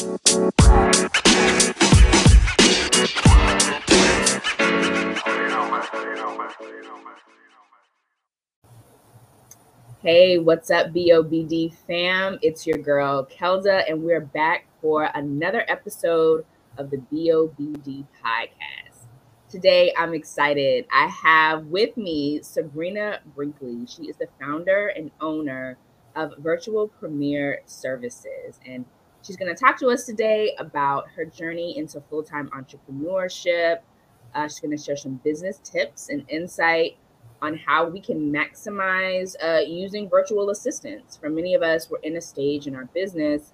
Hey, what's up, BOBD fam? It's your girl, Kelda, and we're back for another episode of the BOBD podcast. Today, I'm excited. I have with me Sabrina Brinkley. She is the founder and owner of Virtual Premier Services, and she's going to talk to us today about her journey into full time entrepreneurship. Uh, she's going to share some business tips and insight on how we can maximize uh, using virtual assistants. For many of us, we're in a stage in our business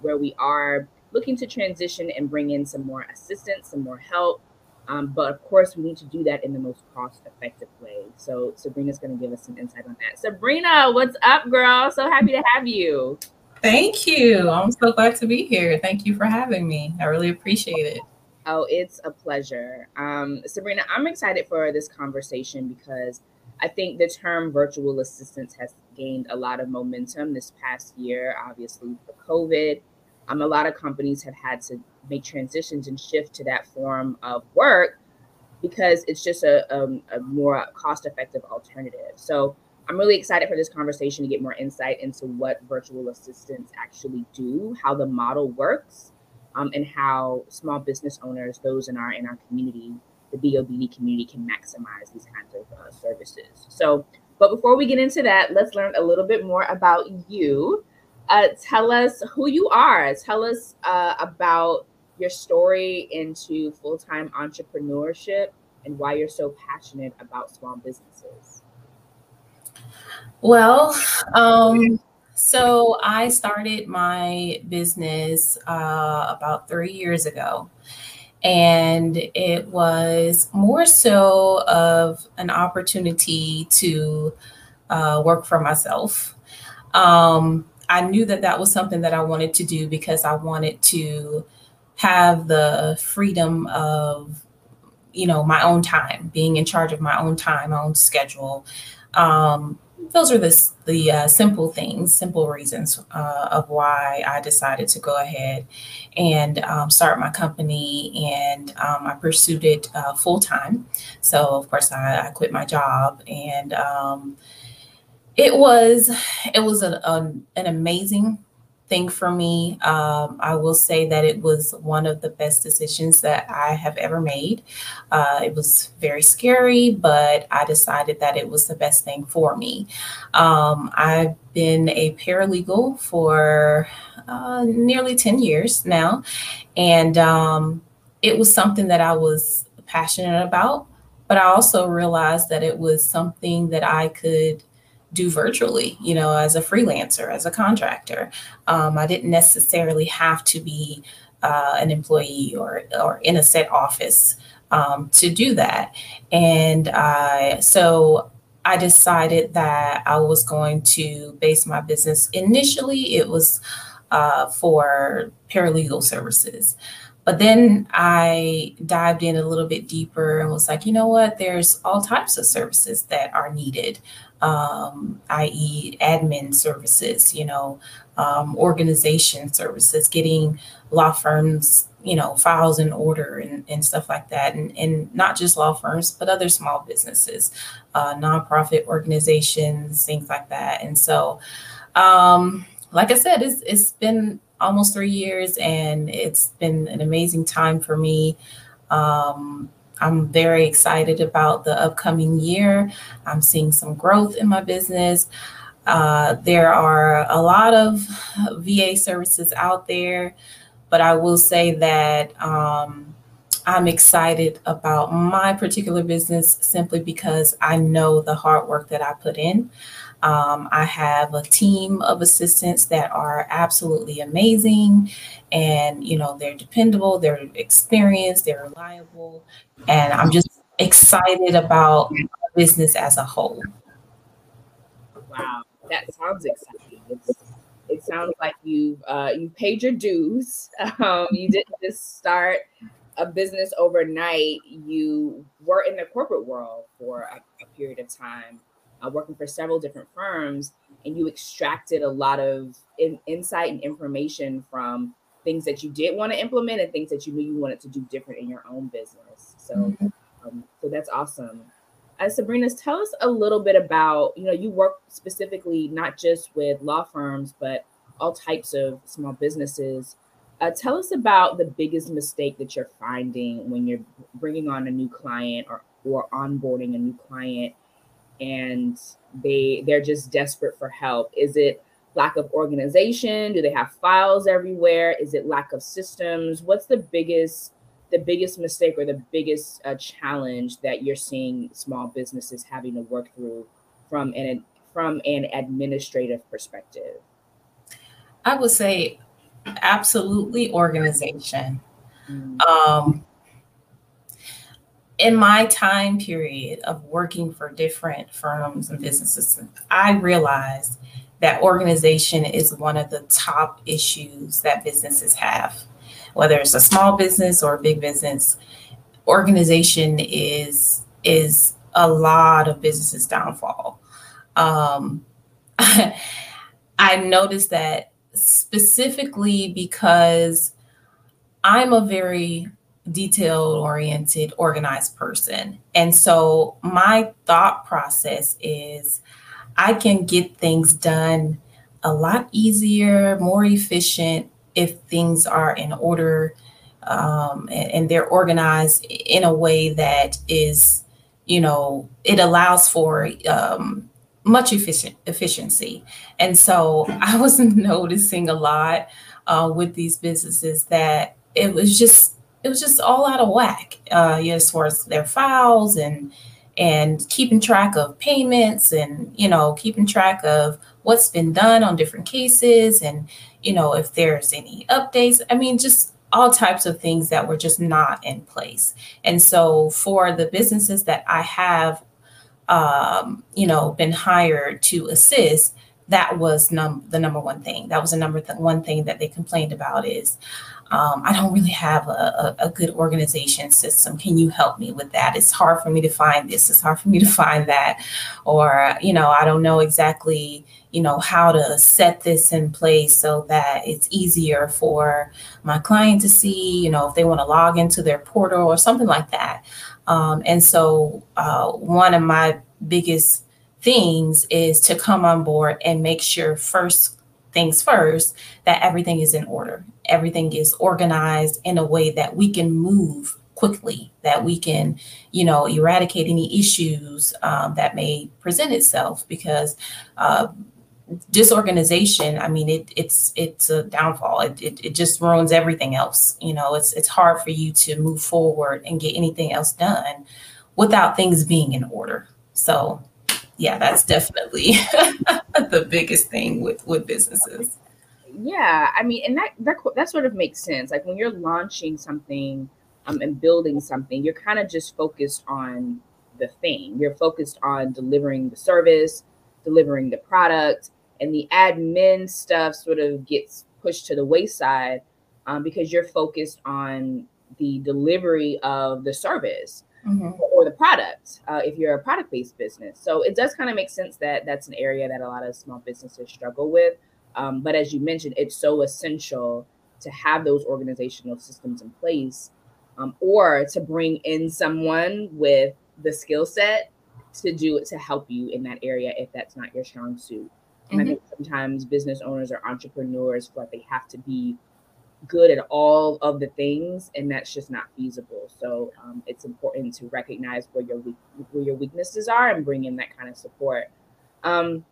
where we are looking to transition and bring in some more assistance, some more help. Um, but of course, we need to do that in the most cost effective way. So, Sabrina's going to give us some insight on that. Sabrina, what's up, girl? So happy to have you. Thank you. I'm so glad to be here. Thank you for having me. I really appreciate it. Oh, it's a pleasure. Um, Sabrina, I'm excited for this conversation because I think the term virtual assistants has gained a lot of momentum this past year, obviously, for COVID. Um, a lot of companies have had to make transitions and shift to that form of work because it's just a, a, um, a more cost effective alternative. So I'm really excited for this conversation to get more insight into what virtual assistants actually do, how the model works, um, and how small business owners, those in our in our community, the BOBD community, can maximize these kinds of uh, services. So, but before we get into that, let's learn a little bit more about you. Uh, tell us who you are. Tell us uh, about your story into full time entrepreneurship and why you're so passionate about small businesses. Well, um, so I started my business uh, about three years ago. And it was more so of an opportunity to uh, work for myself. Um, I knew that that was something that I wanted to do because I wanted to have the freedom of, you know, my own time, being in charge of my own time, my own schedule. Um, those are the, the uh, simple things, simple reasons uh, of why I decided to go ahead and um, start my company. And um, I pursued it uh, full time. So, of course, I, I, quit my job, and um, it was it was a, a, an amazing thing for me. Um, I will say that it was one of the best decisions that I have ever made. Uh, it was very scary, but I decided that it was the best thing for me. Um, I've been a paralegal for uh, nearly 10 years now, and um, it was something that I was passionate about. But I also realized that it was something that I could do virtually, you know, as a freelancer, as a contractor. Um, I didn't necessarily have to be uh, an employee or, or in a set office um, to do that. And I, so I decided that I was going to base my business. Initially, it was uh, for paralegal services. But then I dived in a little bit deeper and was like, you know what? There's all types of services that are needed um, i.e., admin services, you know, um, organization services, getting law firms, you know, files in order and, and stuff like that. And, and not just law firms, but other small businesses, uh, nonprofit organizations, things like that. And so, um, like I said, it's, it's been almost three years and it's been an amazing time for me. Um, I'm very excited about the upcoming year. I'm seeing some growth in my business. Uh, there are a lot of VA services out there, but I will say that um, I'm excited about my particular business simply because I know the hard work that I put in. Um, I have a team of assistants that are absolutely amazing, and you know they're dependable, they're experienced, they're reliable, and I'm just excited about business as a whole. Wow, that sounds exciting. It's, it sounds like you've uh, you paid your dues. Um, you didn't just start a business overnight. You were in the corporate world for a, a period of time uh, working for several different firms, and you extracted a lot of in, insight and information from things that you did want to implement and things that you knew you wanted to do different in your own business. So, mm-hmm. um, so that's awesome. Uh, Sabrina, tell us a little bit about you know you work specifically not just with law firms but all types of small businesses. Uh, tell us about the biggest mistake that you're finding when you're bringing on a new client or or onboarding a new client and they they're just desperate for help. Is it lack of organization? Do they have files everywhere? Is it lack of systems? What's the biggest the biggest mistake or the biggest uh, challenge that you're seeing small businesses having to work through from an from an administrative perspective? I would say absolutely organization. Mm. Um, in my time period of working for different firms and businesses, I realized that organization is one of the top issues that businesses have. Whether it's a small business or a big business, organization is is a lot of businesses' downfall. Um, I noticed that specifically because I'm a very detail oriented, organized person. And so my thought process is I can get things done a lot easier, more efficient if things are in order um, and, and they're organized in a way that is, you know, it allows for um, much efficient efficiency. And so I was noticing a lot uh, with these businesses that it was just it was just all out of whack uh, as far as their files and and keeping track of payments and you know keeping track of what's been done on different cases and you know if there's any updates. I mean just all types of things that were just not in place. And so for the businesses that i have um, you know been hired to assist that was num- the number one thing that was the number th- one thing that they complained about is um, I don't really have a, a, a, good organization system. Can you help me with that? It's hard for me to find this. It's hard for me to find that. Or, you know, I don't know exactly, you know, how to set this in place so that it's easier for my client to see, you know, if they want to log into their portal or something like that. Um, and so, uh, one of my biggest things is to come on board and make sure first things first that everything is in order. Everything is organized in a way that we can move quickly that we can you know eradicate any issues um, that may present itself because uh, disorganization i mean it, it's it's a downfall. It, it, it just ruins everything else. You know it's it's hard for you to move forward and get anything else done without things being in order. So yeah, that's definitely the biggest thing with with businesses. Yeah, I mean, and that that that sort of makes sense. Like when you're launching something um, and building something, you're kind of just focused on the thing. You're focused on delivering the service, delivering the product, and the admin stuff sort of gets pushed to the wayside um, because you're focused on the delivery of the service mm-hmm. or the product uh, if you're a product based business. So it does kind of make sense that that's an area that a lot of small businesses struggle with. Um, but as you mentioned, it's so essential to have those organizational systems in place um, or to bring in someone with the skill set to do it to help you in that area if that's not your strong suit. And mm-hmm. I think sometimes business owners or entrepreneurs feel like they have to be good at all of the things and that's just not feasible. So um, it's important to recognize where your where your weaknesses are and bring in that kind of support. Um,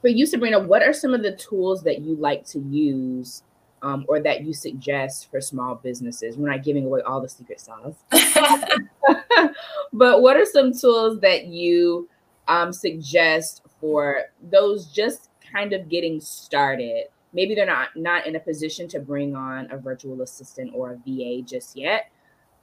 for you sabrina what are some of the tools that you like to use um, or that you suggest for small businesses? We're not giving away all the secret sauce. But what are some tools that you um, suggest for those just kind of getting started maybe they're not not in a position to bring on a virtual assistant or a VA just yet,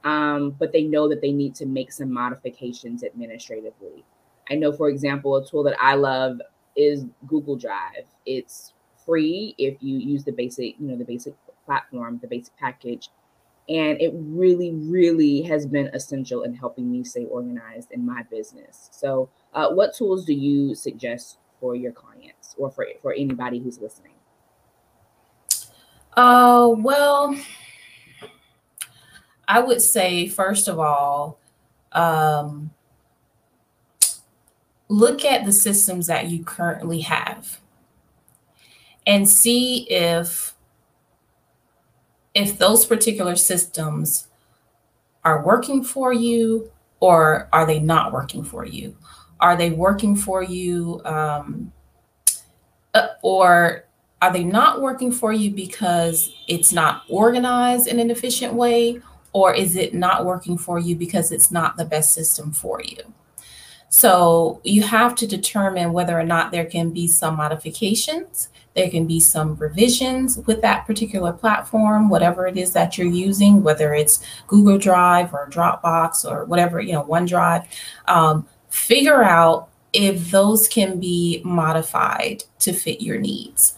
um, but they know that they need to make some modifications administratively. I know, for example, a tool that I love is Google Drive. It's free if you use the basic, you know, the basic platform, the basic package. And it really, really has been essential in helping me stay organized in my business. So, uh, what tools do you suggest for your clients or for, for anybody who's listening? Uh, well, I would say, first of all, um, look at the systems that you currently have and see if if those particular systems are working for you or are they not working for you? Are they working for you um, uh, or are they not working for you because it's not organized in an efficient way? Or is it not working for you because it's not the best system for you? So you have to determine whether or not there can be some modifications. There can be some revisions with that particular platform, whatever it is that you're using, whether it's Google Drive or Dropbox or whatever, you know, OneDrive. Um, figure out if those can be modified to fit your needs.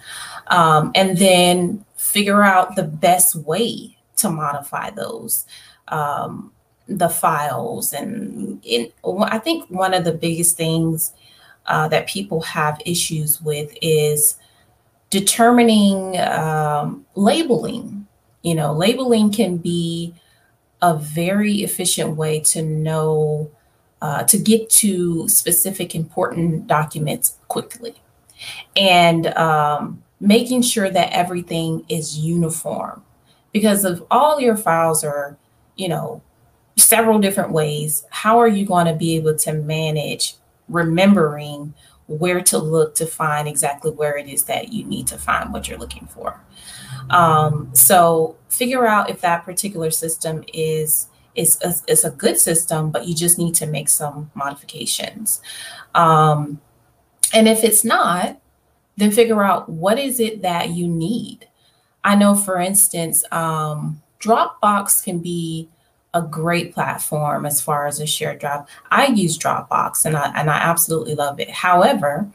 Um, and then figure out the best way to modify those. Um, the files and in, I think one of the biggest things uh, that people have issues with is determining um, labeling. You know, labeling can be a very efficient way to know, uh, to get to specific important documents quickly. And um, making sure that everything is uniform. Because if all your files are, you know, several different ways, how are you going to be able to manage remembering where to look to find exactly where it is that you need to find what you're looking for. Um, so figure out if that particular system is is a, is a good system, but you just need to make some modifications. Um, and if it's not, then figure out what is it that you need. I know, for instance, um, Dropbox can be a great platform as far as a shared drive. I use Dropbox and I, and I absolutely love it. However,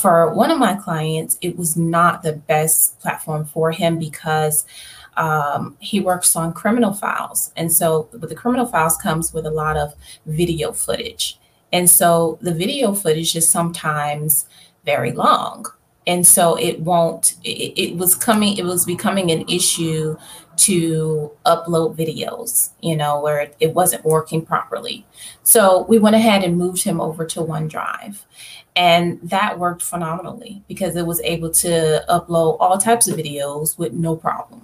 for one of my clients, it was not the best platform for him because um, he works on criminal files. And so with the criminal files comes with a lot of video footage. And so the video footage is sometimes very long. And so it won't, it, it was coming, it was becoming an issue to upload videos, you know, where it, it, wasn't working properly. So we went ahead and moved him over to OneDrive. And that worked phenomenally because it was able to upload all types of videos with no problem.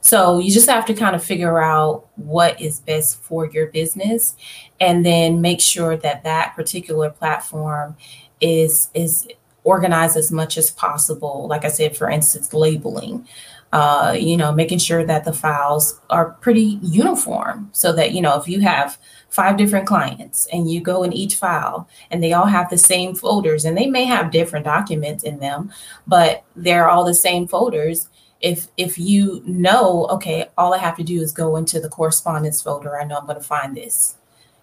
So you just have to kind of figure out what is best for your business and then make sure that that particular platform is is organized as much as possible. Like I said, for instance, labeling uh, you know, making sure that the files are pretty uniform so that, you know, if you have five different clients and you go in each file and they all have the same folders and they may have different documents in them, but they're all the same folders. If if you know, okay, all I have to do is go into the correspondence folder, I know I'm going to find this.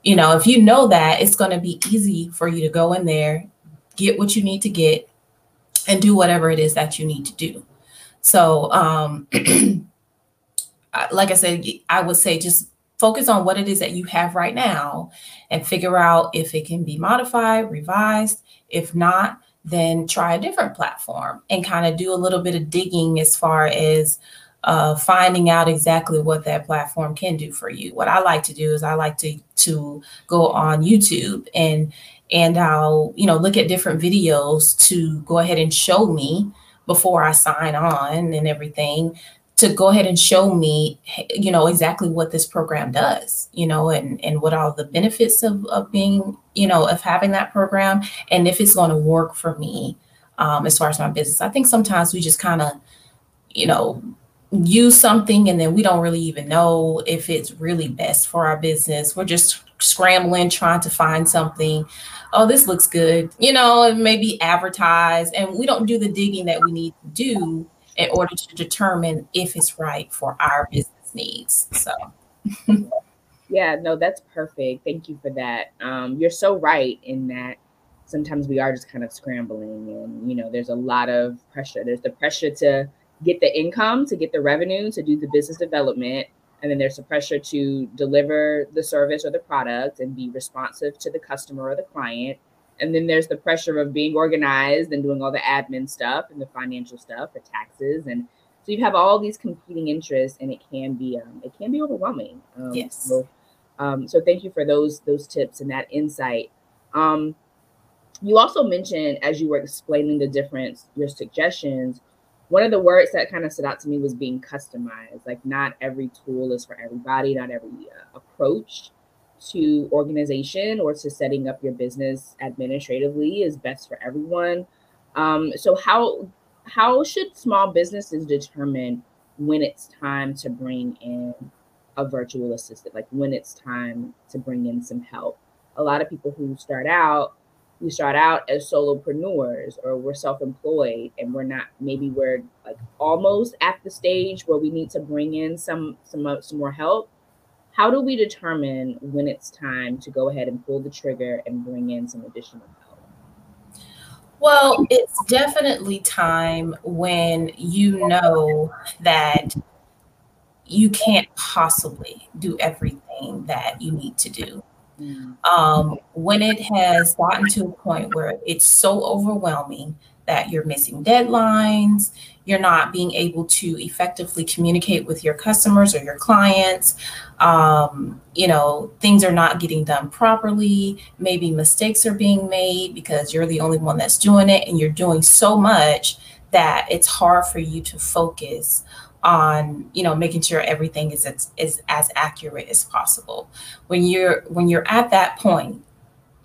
You know, if you know that, it's going to be easy for you to go in there, get what you need to get, and do whatever it is that you need to do. So, um, like I said, I would say just focus on what it is that you have right now and figure out if it can be modified, revised. If not, then try a different platform and kind of do a little bit of digging as far as uh, finding out exactly what that platform can do for you. What I like to do is I like to to go on YouTube and and I'll you know look at different videos to go ahead and show me before I sign on and everything to go ahead and show me, you know, exactly what this program does, you know, and, and what all the benefits of, of being, you know, of having that program and if it's going to work for me um, as far as my business. I think sometimes we just kind of, you know, use something and then we don't really even know if it's really best for our business. We're just scrambling, trying to find something oh, this looks good, you know, and maybe advertise. And we don't do the digging that we need to do in order to determine if it's right for our business needs. So, yeah, no, that's perfect. Thank you for that. Um, you're so right in that sometimes we are just kind of scrambling, and you know, there's a lot of pressure. There's the pressure to get the income, to get the revenue, to do the business development. And then there's the pressure to deliver the service or the product and be responsive to the customer or the client. And then there's the pressure of being organized and doing all the admin stuff and the financial stuff, the taxes and So you have all these competing interests, and it can be um, it can be overwhelming. Um, yes. So, um, so thank you for those those tips and that insight. Um, you also mentioned as you were explaining the difference, your suggestions. One of the words that kind of stood out to me was being customized. Like not every tool is for everybody, not every uh, approach to organization or to setting up your business administratively is best for everyone. Um, so how how should small businesses determine when it's time to bring in a virtual assistant, like when it's time to bring in some help? A lot of people who start out, we start out as solopreneurs or we're self-employed and we're not maybe we're like almost at the stage where we need to bring in some some uh, some more help how do we determine when it's time to go ahead and pull the trigger and bring in some additional help well, it's definitely time when you know that you can't possibly do everything that you need to do. Mm. Um, when it has gotten to a point where it's so overwhelming that you're missing deadlines, you're not being able to effectively communicate with your customers or your clients. Um, you know, things are not getting done properly. Maybe mistakes are being made because you're the only one that's doing it and you're doing so much that it's hard for you to focus on you know making sure everything is as, is as accurate as possible. When you're when you're at that point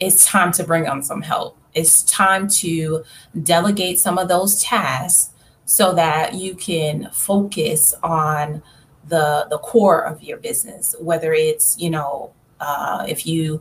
it's time to bring on some help. It's time to delegate some of those tasks so that you can focus on the the core of your business whether it's you know uh, if you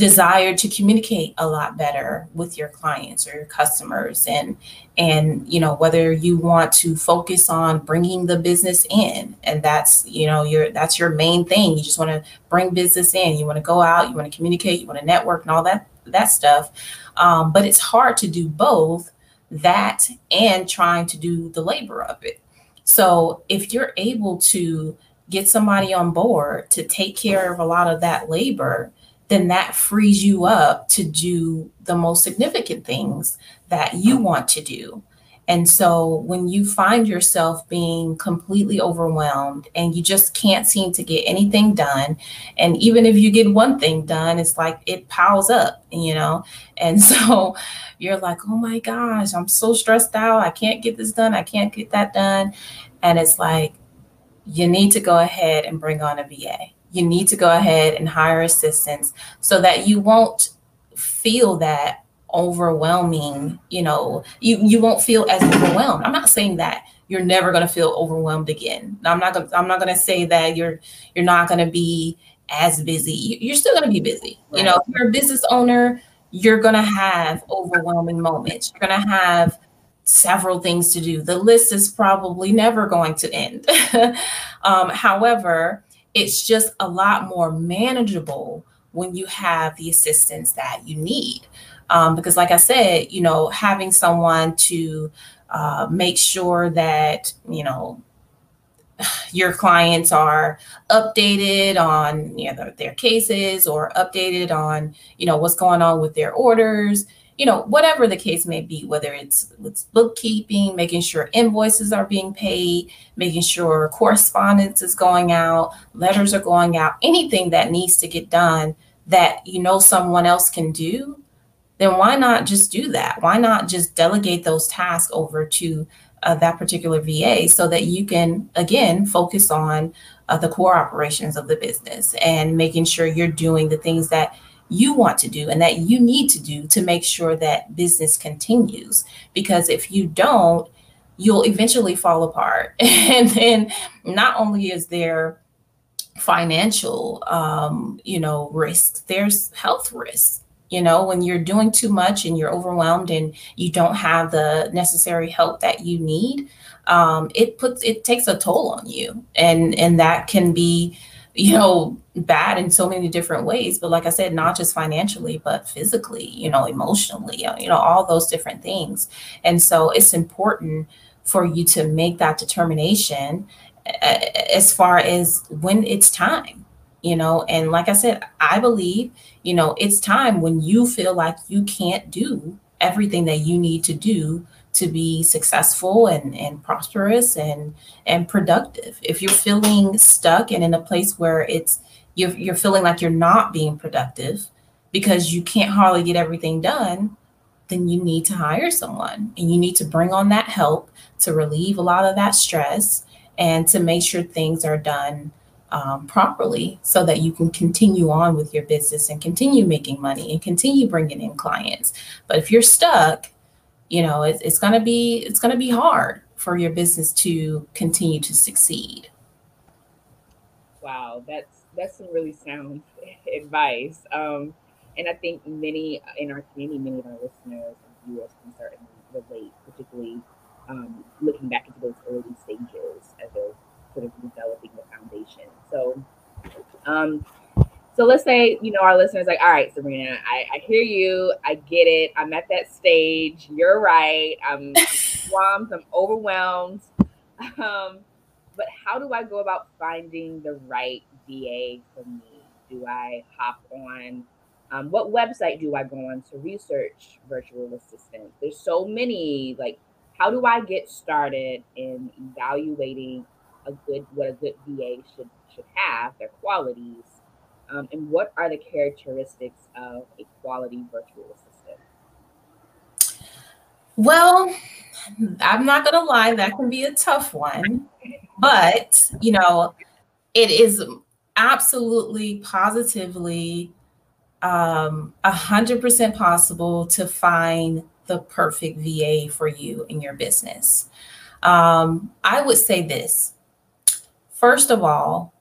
desire to communicate a lot better with your clients or your customers and and you know whether you want to focus on bringing the business in. And that's you know your that's your main thing. You just want to bring business in. You want to go out. You want to communicate. You want to network and all that that stuff. Um, but it's hard to do both that and trying to do the labor of it. So if you're able to get somebody on board to take care of a lot of that labor, then that frees you up to do the most significant things that you want to do. And so when you find yourself being completely overwhelmed and you just can't seem to get anything done, and even if you get one thing done, it's like it piles up, you know? And so you're like, oh my gosh, I'm so stressed out. I can't get this done. I can't get that done. And it's like, you need to go ahead and bring on a VA. You need to go ahead and hire assistants so that you won't feel that overwhelming you know you you won't feel as overwhelmed. I'm not saying that you're never going to feel overwhelmed again. I'm not gonna i'm not going to say that you're you're not going to be as busy. You're still going to be busy. You know if you're a business owner you're going to have overwhelming moments. You're going to have several things to do. The list is probably never going to end. Um, however it's just a lot more manageable when you have the assistance that you need. Um, because, like I said, you know, having someone to uh, make sure that, you know, your clients are updated on you know, their cases or updated on you know what's going on with their orders you know whatever the case may be whether it's it's bookkeeping making sure invoices are being paid making sure correspondence is going out letters are going out anything that needs to get done that you know someone else can do then why not just do that? Why not just delegate those tasks over to uh, that particular VA so that you can, again, focus on uh, the core operations of the business and making sure you're doing the things that you want to do and that you need to do to make sure that business continues. Because if you don't, you'll eventually fall apart. and then not only is there financial um, you know risks there's health risks you know when you're doing too much and you're overwhelmed and you don't have the necessary help that you need um, it puts it takes a toll on you and and that can be you know bad in so many different ways but like i said not just financially but physically you know emotionally uh, you know all those different things. And so it's important for you to make that determination as far as when it's time you know? And like i said i believe you know it's time when you feel like you can't do everything that you need to do to be successful and, and prosperous and and productive. If you're feeling stuck and in a place where it's you're, you're feeling like you're not being productive because you can't hardly get everything done, then you need to hire someone and you need to bring on that help to relieve a lot of that stress and to make sure things are done um, properly so that you can continue on with your business and continue making money and continue bringing in clients. But if you're stuck, you know, it's, it's going to be it's going to be hard for your business to continue to succeed. Wow, that's that's some really sound advice. Um, and I think many in our community, many of our listeners and viewers can certainly relate, particularly um, looking back into those early stages as they're sort of developing the foundation. So, um, so let's say you know our listeners like, all right, Sabrina, I, I hear you, I get it, I'm at that stage. You're right. I'm, swamped. I'm overwhelmed. Um, but how do I go about finding the right VA for me? Do I hop on um, what website do I go on to research virtual assistants? There's so many. Like, how do I get started in evaluating a good what a good VA should should have, their qualities, um, and what are the characteristics of a quality virtual assistant? Well, I'm not gonna lie, that can be a tough one, but you know, it is absolutely positively um, 100% possible to find the perfect VA for you in your business. Um, I would say this first of all,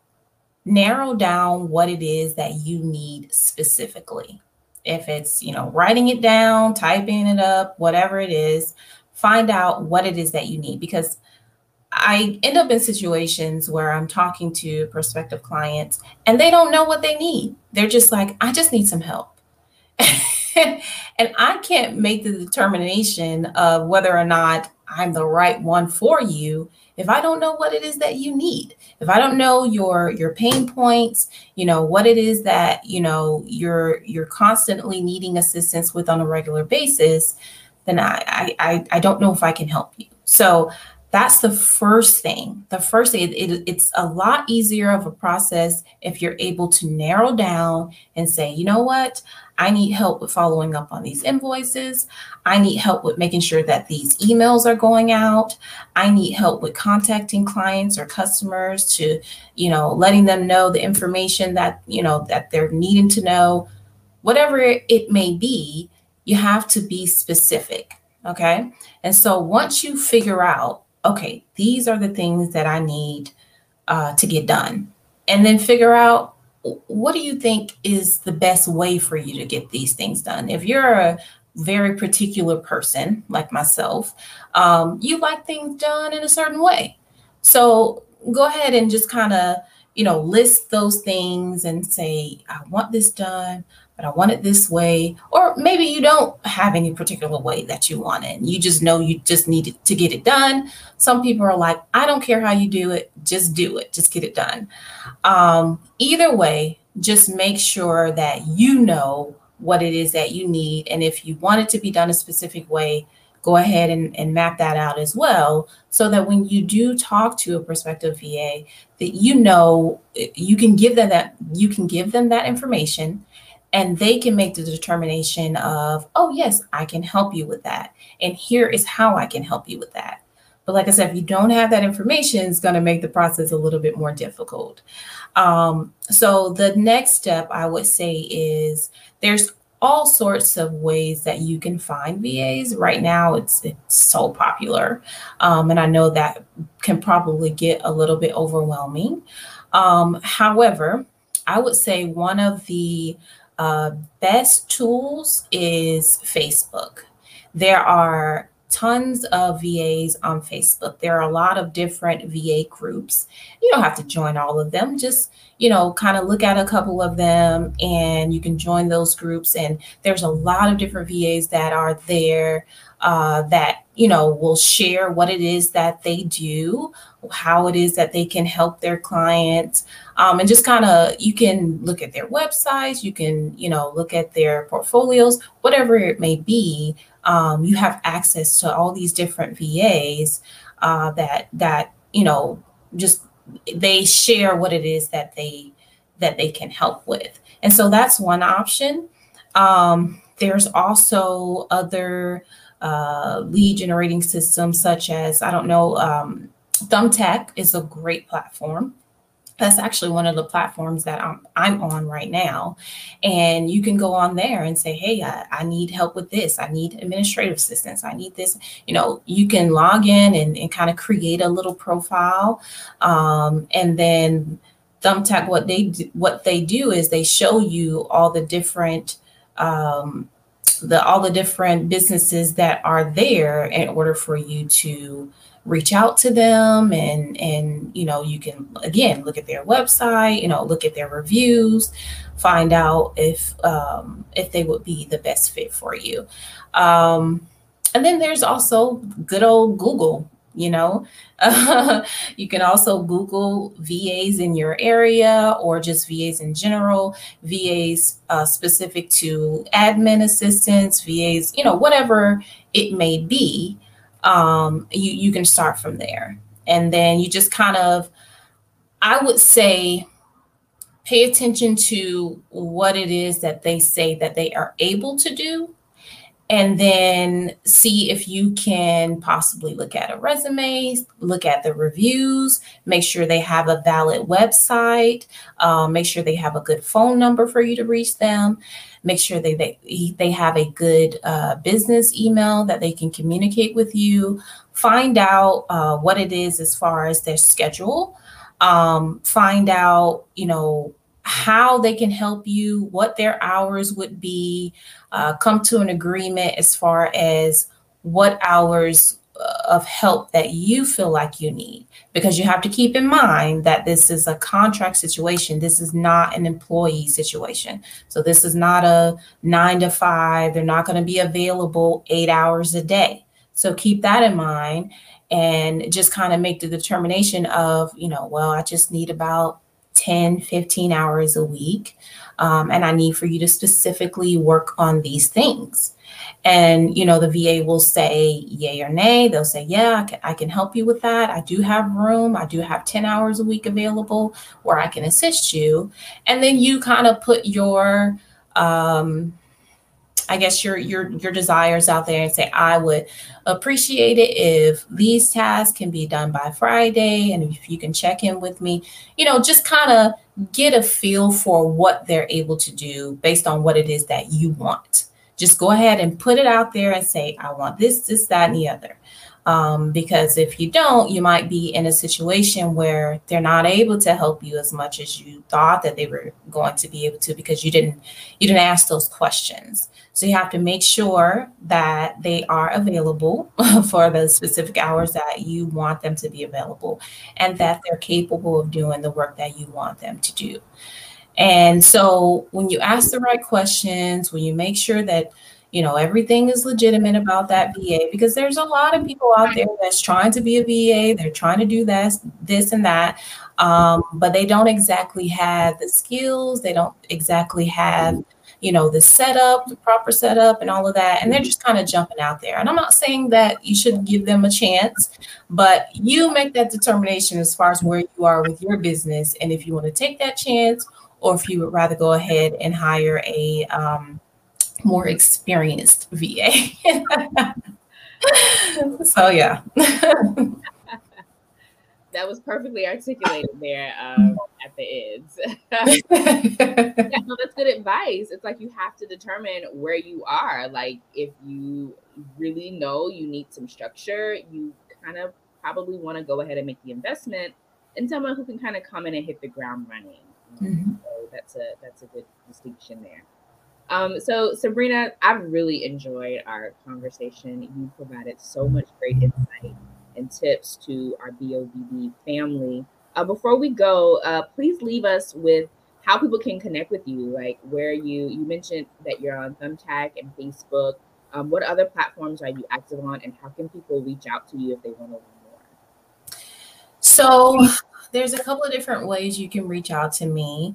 narrow down what it is that you need specifically. If it's, you know, writing it down, typing it up, whatever it is, find out what it is that you need because I end up in situations where I'm talking to prospective clients and they don't know what they need. They're just like, I just need some help. and I can't make the determination of whether or not I'm the right one for you if I don't know what it is that you need. If I don't know your your pain points, you know, what it is that, you know, you're you're constantly needing assistance with on a regular basis, then I I I don't know if I can help you. So that's the first thing. The first thing, it, it, it's a lot easier of a process if you're able to narrow down and say, you know what, I need help with following up on these invoices. I need help with making sure that these emails are going out. I need help with contacting clients or customers to, you know, letting them know the information that, you know, that they're needing to know. Whatever it may be, you have to be specific. Okay. And so once you figure out okay, these are the things that I need uh, to get done. And then figure out what do you think is the best way for you to get these things done. If you're a very particular person like myself, um, you like things done in a certain way. So go ahead and just kind of, you know, list those things and say, I want this done but I want it this way. Or maybe you don't have any particular way that you want it. You just know you just need to get it done. Some people are like, I don't care how you do it, just do it, just get it done. Um, either way, just make sure that you know what it is that you need. And if you want it to be done a specific way, go ahead and, and map that out as well so that when you do talk to a prospective VA that you know you can give them that you can give them that information and they can make the determination of, oh, yes, I can help you with that. And here is how I can help you with that. But like I said, if you don't have that information, it's going to make the process a little bit more difficult. Um, so the next step I would say is there's all sorts of ways that you can find VAs. Right now, it's it's so popular, um, and I know that can probably get a little bit overwhelming. Um, however, I would say one of the uh, best tools is Facebook. There are tons of VAs on Facebook. There are a lot of different VA groups. You don't have to join all of them. Just, you know, kind of look at a couple of them and you can join those groups. And there's a lot of different VAs that are there uh, that you know will share what it is that they do how it is that they can help their clients um, and just kind of you can look at their websites you can you know look at their portfolios whatever it may be um, you have access to all these different vas uh, that that you know just they share what it is that they that they can help with and so that's one option um, there's also other uh, lead generating systems such as I don't know, um, Thumbtack is a great platform. That's actually one of the platforms that I'm, I'm on right now. And you can go on there and say, hey, I, I need help with this. I need administrative assistance. I need this. You know, you can log in and, and kind of create a little profile. Um, and then Thumbtack, what they do, what they do is they show you all the different um, the all the different businesses that are there in order for you to reach out to them and and you know you can again look at their website you know look at their reviews find out if um, if they would be the best fit for you. Um, and then there's also good old google you know? Uh, you can also google vas in your area or just vas in general vas uh, specific to admin assistants vas you know whatever it may be um, you, you can start from there. And then you just kind of i would say pay attention to what it is that they say that they are able to do and then see if you can possibly look at a resume, look at the reviews, make sure they have a valid website, um, make sure they have a good phone number for you to reach them, make sure they they, they have a good uh, business email that they can communicate with you, find out uh, what it is as far as their schedule, um, find out you know how they can help you, what their hours would be, uh, come to an agreement as far as what hours of help that you feel like you need. Because you have to keep in mind that this is a contract situation. This is not an employee situation. So this is not a nine to five. They're not going to be available eight hours a day. So keep that in mind and just kind of make the determination of, you know, well, I just need about 10, 15 hours a week. Um, and I need for you to specifically work on these things. And, you know, the VA will say yay or nay. They'll say, yeah, I can, I can help you with that. I do have room. I do have 10 hours a week available where I can assist you. And then you kind of put your, um, I guess your your your desires out there and say, I would appreciate it if these tasks can be done by Friday, and if you can check in with me, you know, just kind of get a feel for what they're able to do based on what it is that you want. Just go ahead and put it out there and say, I want this, this, that, and the other. Um, because if you don't, you might be in a situation where they're not able to help you as much as you thought that they were going to be able to because you didn't you didn't ask those questions. So you have to make sure that they are available for the specific hours that you want them to be available and that they're capable of doing the work that you want them to do. And so when you ask the right questions, when you make sure that you know everything is legitimate about that VA because there's a lot of people out there that's trying to be a VA, they're trying to do this, this and that, um, but they don't exactly have the skills, they don't exactly have you know, the setup, the proper setup, and all of that. And they're just kind of jumping out there. And I'm not saying that you should give them a chance, but you make that determination as far as where you are with your business. And if you want to take that chance, or if you would rather go ahead and hire a um, more experienced VA. so, yeah. that was perfectly articulated there um, at the ends. yeah, no, that's good advice. It's like you have to determine where you are. Like if you really know you need some structure, you kind of probably want to go ahead and make the investment in someone who can kind of come in and hit the ground running. Mm-hmm. So that's a that's a good distinction there. Um, so Sabrina, I've really enjoyed our conversation. You provided so much great insight and tips to our BOBD family. Uh, before we go, uh, please leave us with how people can connect with you, like where you you mentioned that you're on Thumbtack and Facebook. Um, what other platforms are you active on, and how can people reach out to you if they want to learn? So, there's a couple of different ways you can reach out to me.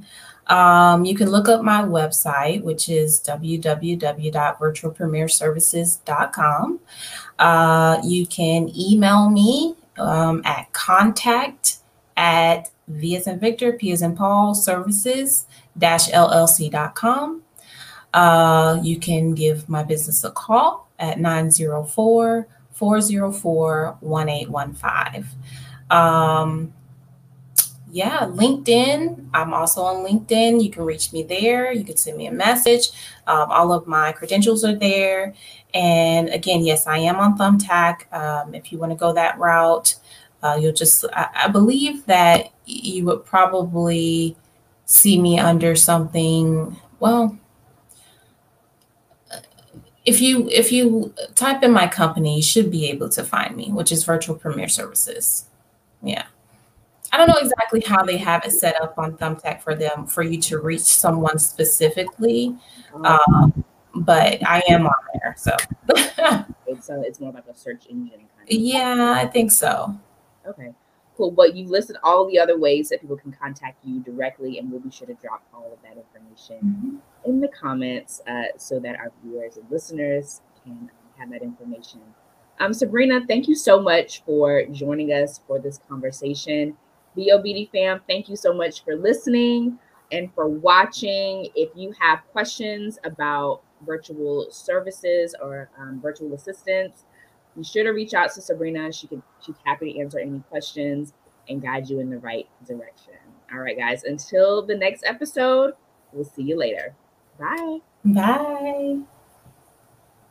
Um, you can look up my website, which is www.virtualpremierservices.com. Uh, you can email me um, at contact at V as in Victor, P as in Paul, services LLC.com. Uh, you can give my business a call at 904 404 1815. Um, yeah, LinkedIn. I'm also on LinkedIn. You can reach me there. You can send me a message. Um, all of my credentials are there. And again, yes, I am on Thumbtack. Um, if you want to go that route, uh, you'll just, I, I believe that you would probably see me under something, well, if you if you type in my company, you should be able to find me, which is Virtual Premier Services. Yeah. I don't know exactly how they have it set up on Thumbtack for them for you to reach someone specifically, um, but I am on there. So it's uh, it's more like a search engine. Kind of yeah, I think so. Okay, cool. But you listed all the other ways that people can contact you directly, and we'll be sure to drop all of that information mm-hmm. in the comments uh, so that our viewers and listeners can have that information. Um, Sabrina, thank you so much for joining us for this conversation. BOBD fam, thank you so much for listening and for watching. If you have questions about virtual services or um, virtual assistants, be sure to reach out to Sabrina. She can she's happy to answer any questions and guide you in the right direction. All right, guys. Until the next episode, we'll see you later. Bye. Bye.